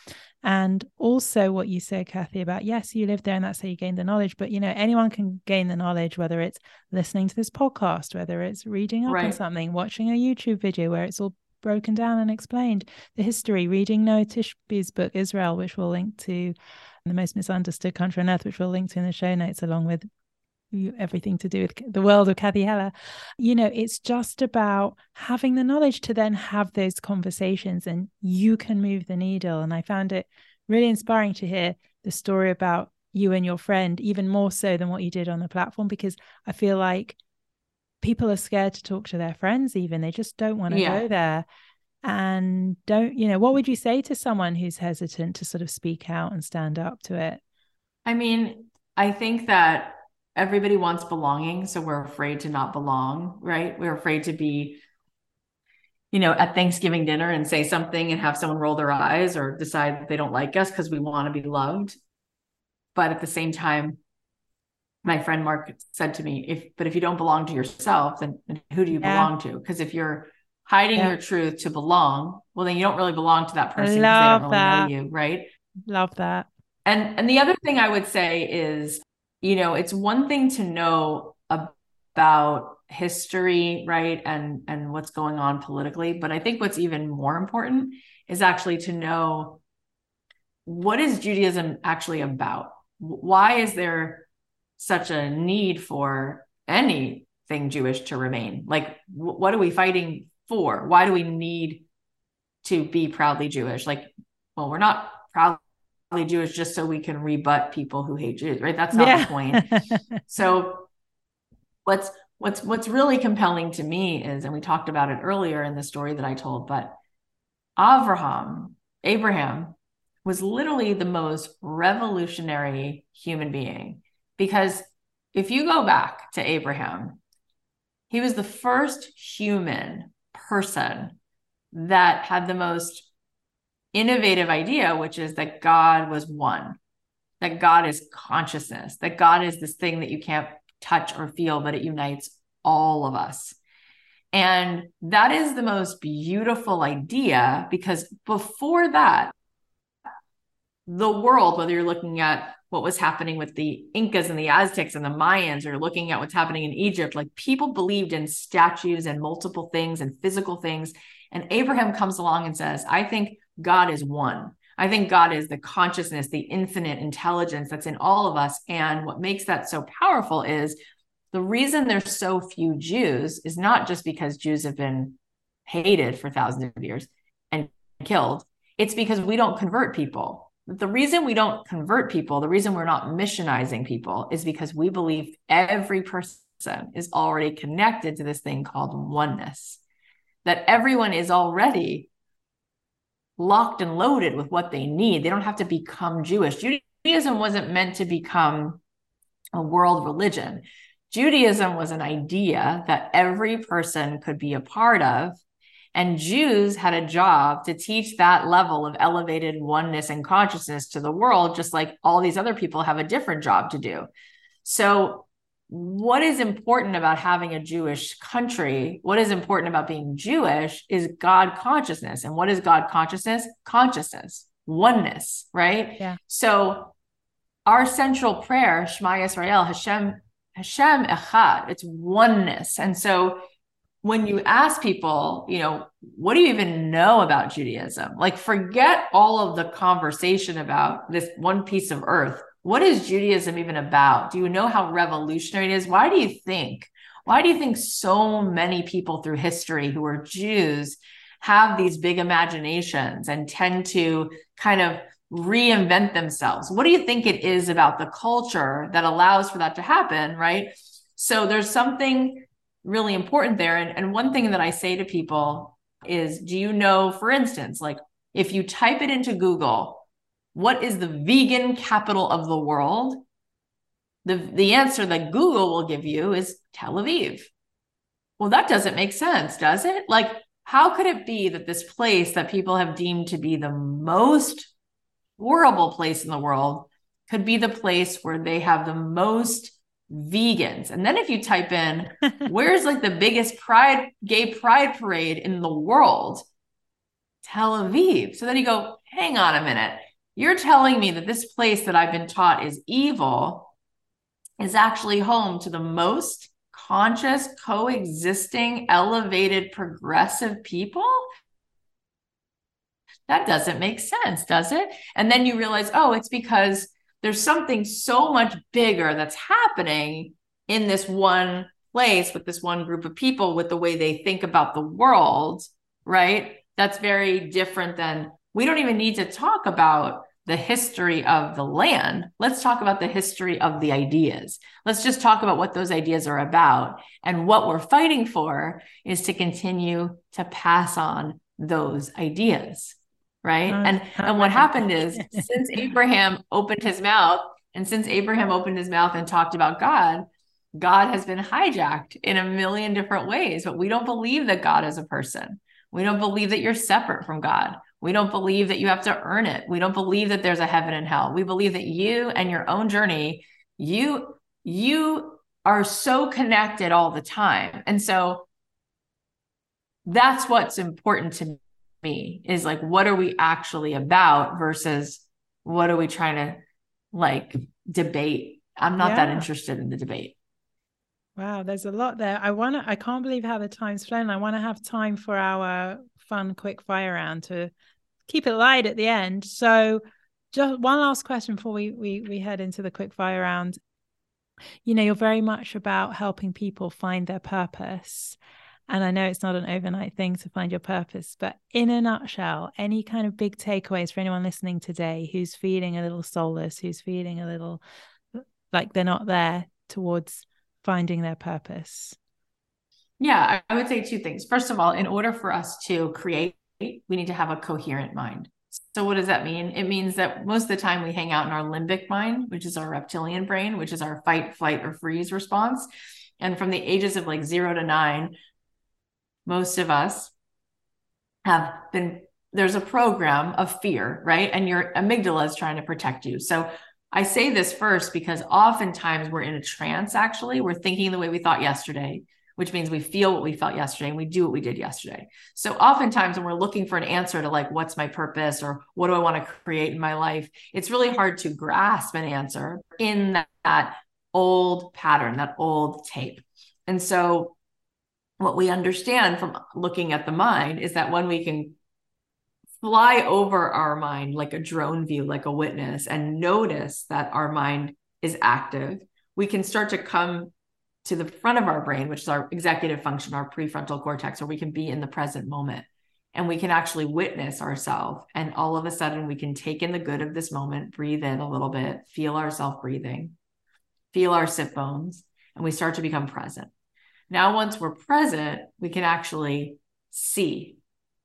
and also what you said cathy about yes you live there and that's how you gain the knowledge but you know anyone can gain the knowledge whether it's listening to this podcast whether it's reading up right. on something watching a youtube video where it's all broken down and explained the history, reading Noa Tishby's book, Israel, which we'll link to, The Most Misunderstood Country on Earth, which we'll link to in the show notes, along with everything to do with the world of Cathy Heller. You know, it's just about having the knowledge to then have those conversations and you can move the needle. And I found it really inspiring to hear the story about you and your friend, even more so than what you did on the platform, because I feel like people are scared to talk to their friends even they just don't want to yeah. go there. And don't you know what would you say to someone who's hesitant to sort of speak out and stand up to it? I mean i think that everybody wants belonging so we're afraid to not belong right? We're afraid to be you know at thanksgiving dinner and say something and have someone roll their eyes or decide that they don't like us because we want to be loved. But at the same time my friend mark said to me if but if you don't belong to yourself then, then who do you yeah. belong to because if you're hiding yeah. your truth to belong well then you don't really belong to that person because they don't really that. know you right love that and and the other thing i would say is you know it's one thing to know about history right and and what's going on politically but i think what's even more important is actually to know what is judaism actually about why is there such a need for anything jewish to remain. Like what are we fighting for? Why do we need to be proudly jewish? Like well we're not proudly jewish just so we can rebut people who hate jews right? That's not yeah. the point. So what's what's what's really compelling to me is and we talked about it earlier in the story that i told but abraham abraham was literally the most revolutionary human being because if you go back to abraham he was the first human person that had the most innovative idea which is that god was one that god is consciousness that god is this thing that you can't touch or feel, but it unites all of us. And that is the most beautiful idea because before that, the world, whether you're looking at what was happening with the Incas and the Aztecs and the Mayans, or looking at what's happening in Egypt, like people believed in statues and multiple things and physical things. And Abraham comes along and says, I think God is one. I think God is the consciousness, the infinite intelligence that's in all of us. And what makes that so powerful is the reason there's so few Jews is not just because Jews have been hated for thousands of years and killed. It's because we don't convert people. The reason we don't convert people, the reason we're not missionizing people is because we believe every person is already connected to this thing called oneness, that everyone is already locked and loaded with what they need. They don't have to become Jewish. Judaism wasn't meant to become a world religion. Judaism was an idea that every person could be a part of. And Jews had a job to teach that level of elevated oneness and consciousness to the world, just like all these other people have a different job to do. So what is important about having a Jewish country, what is important about being Jewish is God consciousness. And what is God consciousness? Consciousness, oneness, right? Yeah. So our central prayer, Shema Yisrael, Hashem, Hashem Echad, it's oneness. And so when you ask people, you know, what do you even know about Judaism? Like, forget all of the conversation about this one piece of earth what is Judaism even about? Do you know how revolutionary it is? Why do you think? Why do you think so many people through history who are Jews have these big imaginations and tend to kind of reinvent themselves? What do you think it is about the culture that allows for that to happen? Right. So there's something really important there. And, and one thing that I say to people is do you know, for instance, like if you type it into Google, what is the vegan capital of the world? The, the answer that Google will give you is Tel Aviv. Well, that doesn't make sense, does it? Like, how could it be that this place that people have deemed to be the most horrible place in the world could be the place where they have the most vegans? And then if you type in, where's like the biggest pride, gay pride parade in the world? Tel Aviv. So then you go, hang on a minute you're telling me that this place that I've been taught is evil is actually home to the most conscious, coexisting, elevated, progressive people? That doesn't make sense, does it? And then you realize, oh, it's because there's something so much bigger that's happening in this one place with this one group of people with the way they think about the world, right? That's very different than we don't even need to talk about the history of the land. Let's talk about the history of the ideas. Let's just talk about what those ideas are about. And what we're fighting for is to continue to pass on those ideas right? And and what happened is since abraham opened his mouth and since abraham opened his mouth and talked about god god has been hijacked in a million different ways. But we don't believe that god is a person. We don't believe that you're separate from god. We don't believe that you have to earn it. We don't believe that there's a heaven and hell. We believe that you and your own journey you you are so connected all the time. And so that's what's important to me is like what are we actually about versus what are we trying to like debate? I'm not yeah. that interested in the debate. Wow there's a lot there. I want to i can't believe how the time's flown. I want to have time for our fun quick fire round to keep it light at the end. So just one last question before we we, we head into the quick fire round. You know you're very much about helping people find their purpose and I know it's not an overnight thing to find your purpose, but in a nutshell, any kind of big takeaways for anyone listening today who's feeling a little soulless, who's feeling a little like they're not there towards finding their purpose? Yeah, I would say two things. First of all, in order for us to create, we need to have a coherent mind. So, what does that mean? It means that most of the time we hang out in our limbic mind, which is our reptilian brain, which is our fight, flight, or freeze response. And from the ages of like zero to nine, most of us have been there's a program of fear, right? And your amygdala is trying to protect you. So I say this first because oftentimes we're in a trance, actually. We're thinking the way we thought yesterday, which means we feel what we felt yesterday and we do what we did yesterday. So oftentimes when we're looking for an answer to like, what's my purpose or what do I want to create in my life, it's really hard to grasp an answer in that, that old pattern, that old tape. And so what we understand from looking at the mind is that when we can fly over our mind like a drone view, like a witness, and notice that our mind is active, we can start to come to the front of our brain, which is our executive function, our prefrontal cortex, where we can be in the present moment and we can actually witness ourselves. And all of a sudden, we can take in the good of this moment, breathe in a little bit, feel ourselves breathing, feel our sit bones, and we start to become present. Now, once we're present, we can actually see.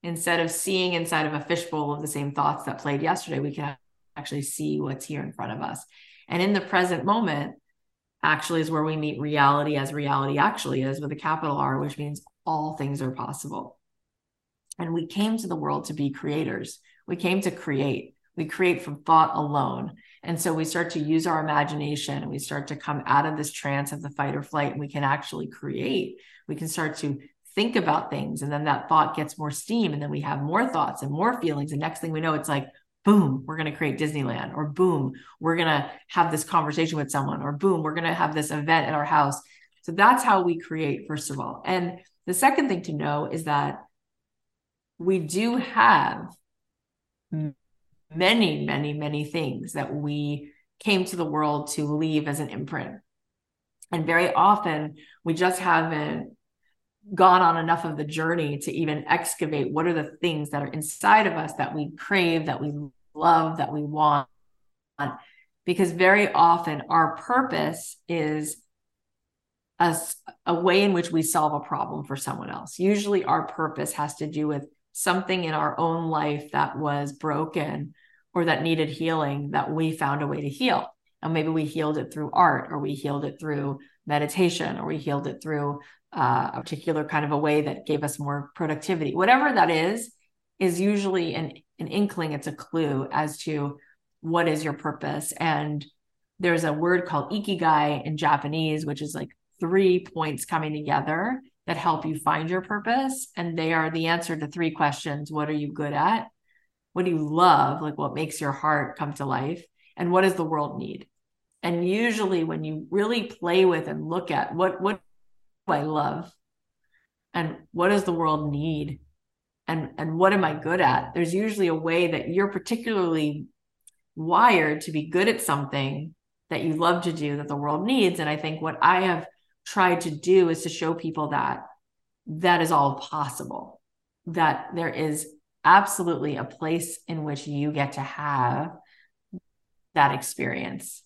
Instead of seeing inside of a fishbowl of the same thoughts that played yesterday, we can actually see what's here in front of us. And in the present moment, actually is where we meet reality as reality actually is with a capital R, which means all things are possible. And we came to the world to be creators. We came to create. We create from thought alone. And so we start to use our imagination and we start to come out of this trance of the fight or flight and we can actually create. We can start to think about things and then that thought gets more steam and then we have more thoughts and more feelings. And next thing we know, it's like, boom, we're going to create Disneyland or boom, we're going to have this conversation with someone or boom, we're going to have this event at our house. So that's how we create, first of all. And the second thing to know is that we do have many, many, many things that we came to the world to leave as an imprint. And very often we just haven't gone on enough of the journey to even excavate what are the things that are inside of us that we crave, that we love, that we want. Because very often our purpose is a, a way in which we solve a problem for someone else. Usually our purpose has to do with something in our own life that was broken or that needed healing that we found a way to heal. And maybe we healed it through art, or we healed it through meditation, or we healed it through uh, a particular kind of a way that gave us more productivity. Whatever that is, is usually an, an inkling, it's a clue as to what is your purpose. And there's a word called ikigai in Japanese, which is like three points coming together that help you find your purpose. And they are the answer to three questions What are you good at? What do you love? Like what makes your heart come to life? And what does the world need? And usually when you really play with and look at what what do I love? And what does the world need? And and what am I good at? There's usually a way that you're particularly wired to be good at something that you love to do that the world needs. And I think what I have tried to do is to show people that that is all possible, that there is absolutely a place in which you get to have that experience.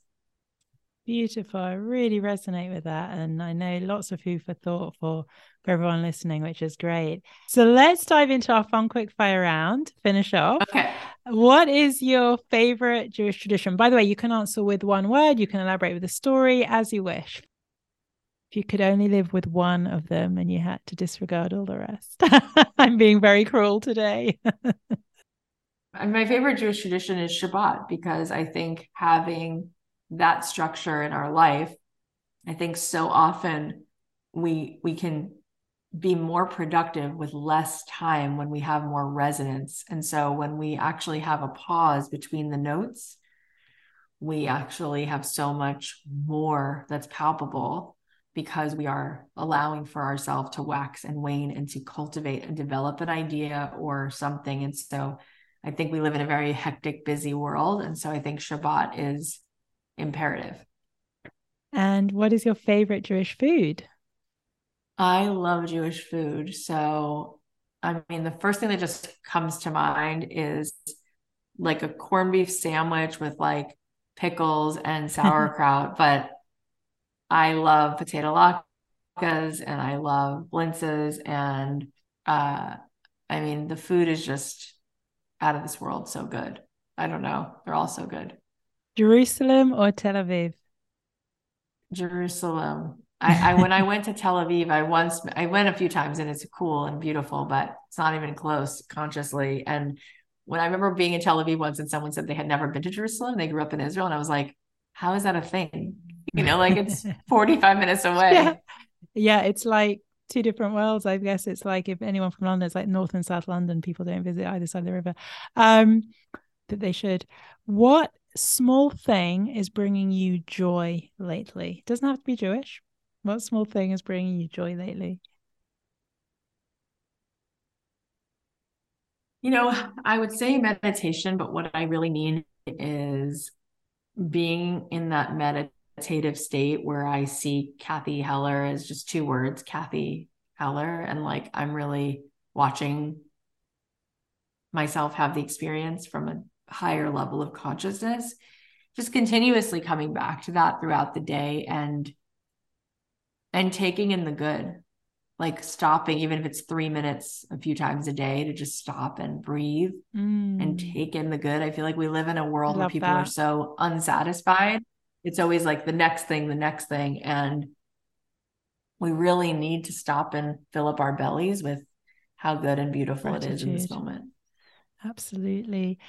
Beautiful. I really resonate with that. And I know lots of food for thought for, for everyone listening, which is great. So let's dive into our fun quick fire round, finish off. Okay. What is your favorite Jewish tradition? By the way, you can answer with one word, you can elaborate with a story as you wish. If you could only live with one of them and you had to disregard all the rest, I'm being very cruel today. and my favorite Jewish tradition is Shabbat because I think having that structure in our life i think so often we we can be more productive with less time when we have more resonance. And so when we actually have a pause between the notes we actually have so much more that's palpable because we are allowing for ourselves to wax and wane and to cultivate and develop an idea or something and so i think we live in a very hectic busy world and so i think shabbat is imperative. And what is your favorite Jewish food? I love Jewish food. So, I mean, the first thing that just comes to mind is like a corned beef sandwich with like pickles and sauerkraut. but I love potato latkes and I love blintzes. And uh, I mean, the food is just out of this world. So good. I don't know. They're all so good. Jerusalem or Tel Aviv? Jerusalem. I, I when I went to Tel Aviv, I once I went a few times and it's cool and beautiful, but it's not even close consciously. And when I remember being in Tel Aviv once and someone said they had never been to Jerusalem, they grew up in Israel, and I was like, how is that a thing? You know, like it's 45 minutes away. Yeah. yeah, it's like two different worlds. I guess it's like if anyone from London, it's like North and South London, people don't visit either side of the river. Um, that they should. What small thing is bringing you joy lately? It doesn't have to be Jewish. What small thing is bringing you joy lately? You know, I would say meditation, but what I really mean is being in that meditative state where I see Cathy Heller as just two words, Cathy Heller, and like I'm really watching myself have the experience from a higher level of consciousness just continuously coming back to that throughout the day and and taking in the good like stopping even if it's three minutes a few times a day to just stop and breathe mm. and take in the good i feel like we live in a world where people that. are so unsatisfied it's always like the next thing the next thing and we really need to stop and fill up our bellies with how good and beautiful Gratitude. it is in this moment absolutely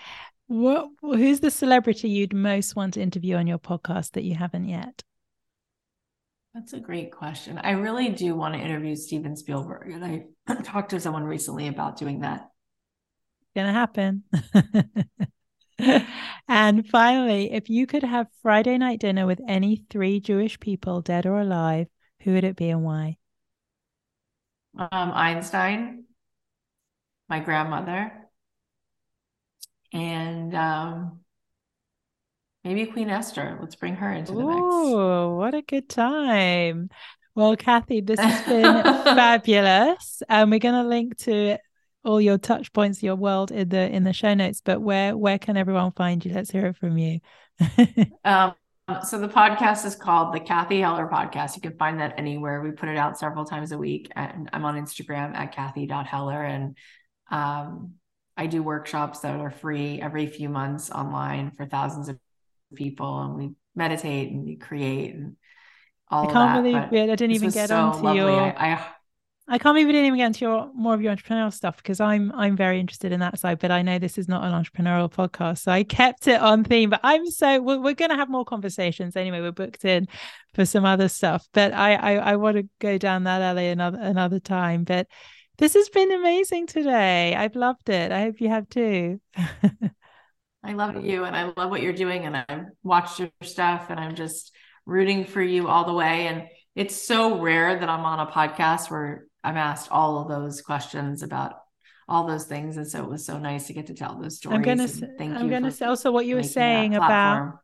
what who's the celebrity you'd most want to interview on your podcast that you haven't yet? That's a great question. I really do want to interview Steven Spielberg, and I talked to someone recently about doing that. Gonna happen. and finally, if you could have Friday night dinner with any three Jewish people, dead or alive, who would it be and why? Um, Einstein, my grandmother, and um, maybe Queen Esther. Let's bring her into the mix. Oh, what a good time! Well, Cathy, this has been fabulous, and we're going to link to all your touch points, your world in the in the show notes. But where where can everyone find you? Let's hear it from you. um, so the podcast is called the Cathy Heller Podcast. You can find that anywhere. We put it out several times a week, and I'm on Instagram at Cathy.Heller, and um, I do workshops that are free every few months online for thousands of people, and we meditate and we create and all. I can't that. believe it. I didn't even get so onto lovely. your. I, I, I can't believe we didn't even get into your more of your entrepreneurial stuff because I'm I'm very interested in that side, but I know this is not an entrepreneurial podcast, so I kept it on theme. But I'm so we're, we're going to have more conversations anyway. We're booked in for some other stuff, but I I, I want to go down that alley another another time. But this has been amazing today. I've loved it. I hope you have too. I love you and I love what you're doing. And I've watched your stuff and I'm just rooting for you all the way. And it's so rare that I'm on a podcast where I'm asked all of those questions about all those things. And so it was so nice to get to tell those stories. I'm gonna thank you. I'm gonna say also what you were saying about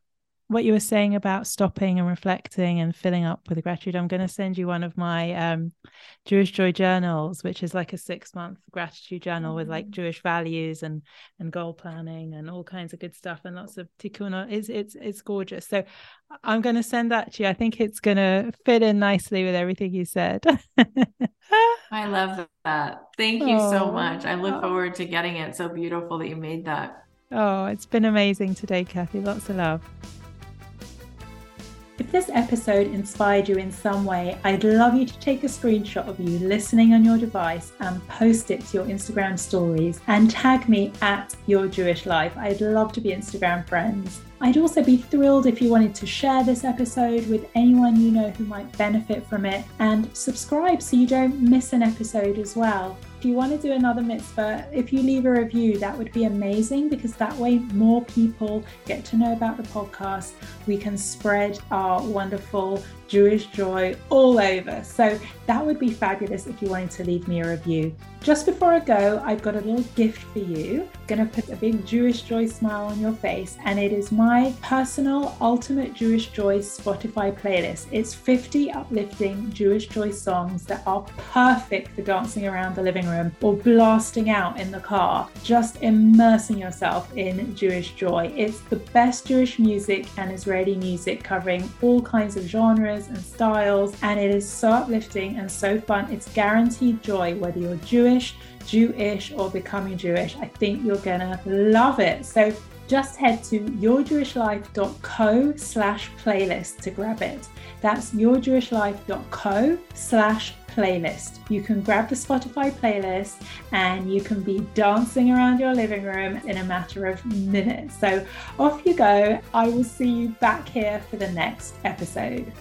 what you were saying about stopping and reflecting and filling up with gratitude, I'm going to send you one of my um, Jewish Joy journals, which is like a six month gratitude journal with like mm. Jewish values and and goal planning and all kinds of good stuff and lots of tikkun. It's it's it's gorgeous. So I'm going to send that to you. I think it's going to fit in nicely with everything you said. I love that. Thank you oh, so much. I look forward to getting it. So beautiful that you made that. Oh, it's been amazing today, Cathy. Lots of love. If this episode inspired you in some way, I'd love you to take a screenshot of you listening on your device and post it to your Instagram stories and tag me at Your Jewish Life. I'd love to be Instagram friends. I'd also be thrilled if you wanted to share this episode with anyone you know who might benefit from it and subscribe so you don't miss an episode as well. If you want to do another mitzvah, if you leave a review, that would be amazing because that way more people get to know about the podcast. We can spread our wonderful Jewish joy all over. So that would be fabulous if you wanted to leave me a review. Just before I go, I've got a little gift for you. I'm gonna put a big Jewish joy smile on your face, and it is my personal Ultimate Jewish Joy Spotify playlist. It's 50 uplifting Jewish joy songs that are perfect for dancing around the living room or blasting out in the car, just immersing yourself in Jewish joy. It's the best Jewish music and Israeli music covering all kinds of genres and styles, and it is so uplifting and so fun. It's guaranteed joy whether you're Jewish Jewish, Jewish, or becoming Jewish. I think you're gonna love it. So just head to yourjewishlife.co slash playlist to grab it. That's yourjewishlife.co slash playlist. You can grab the Spotify playlist and you can be dancing around your living room in a matter of minutes. So off you go. I will see you back here for the next episode.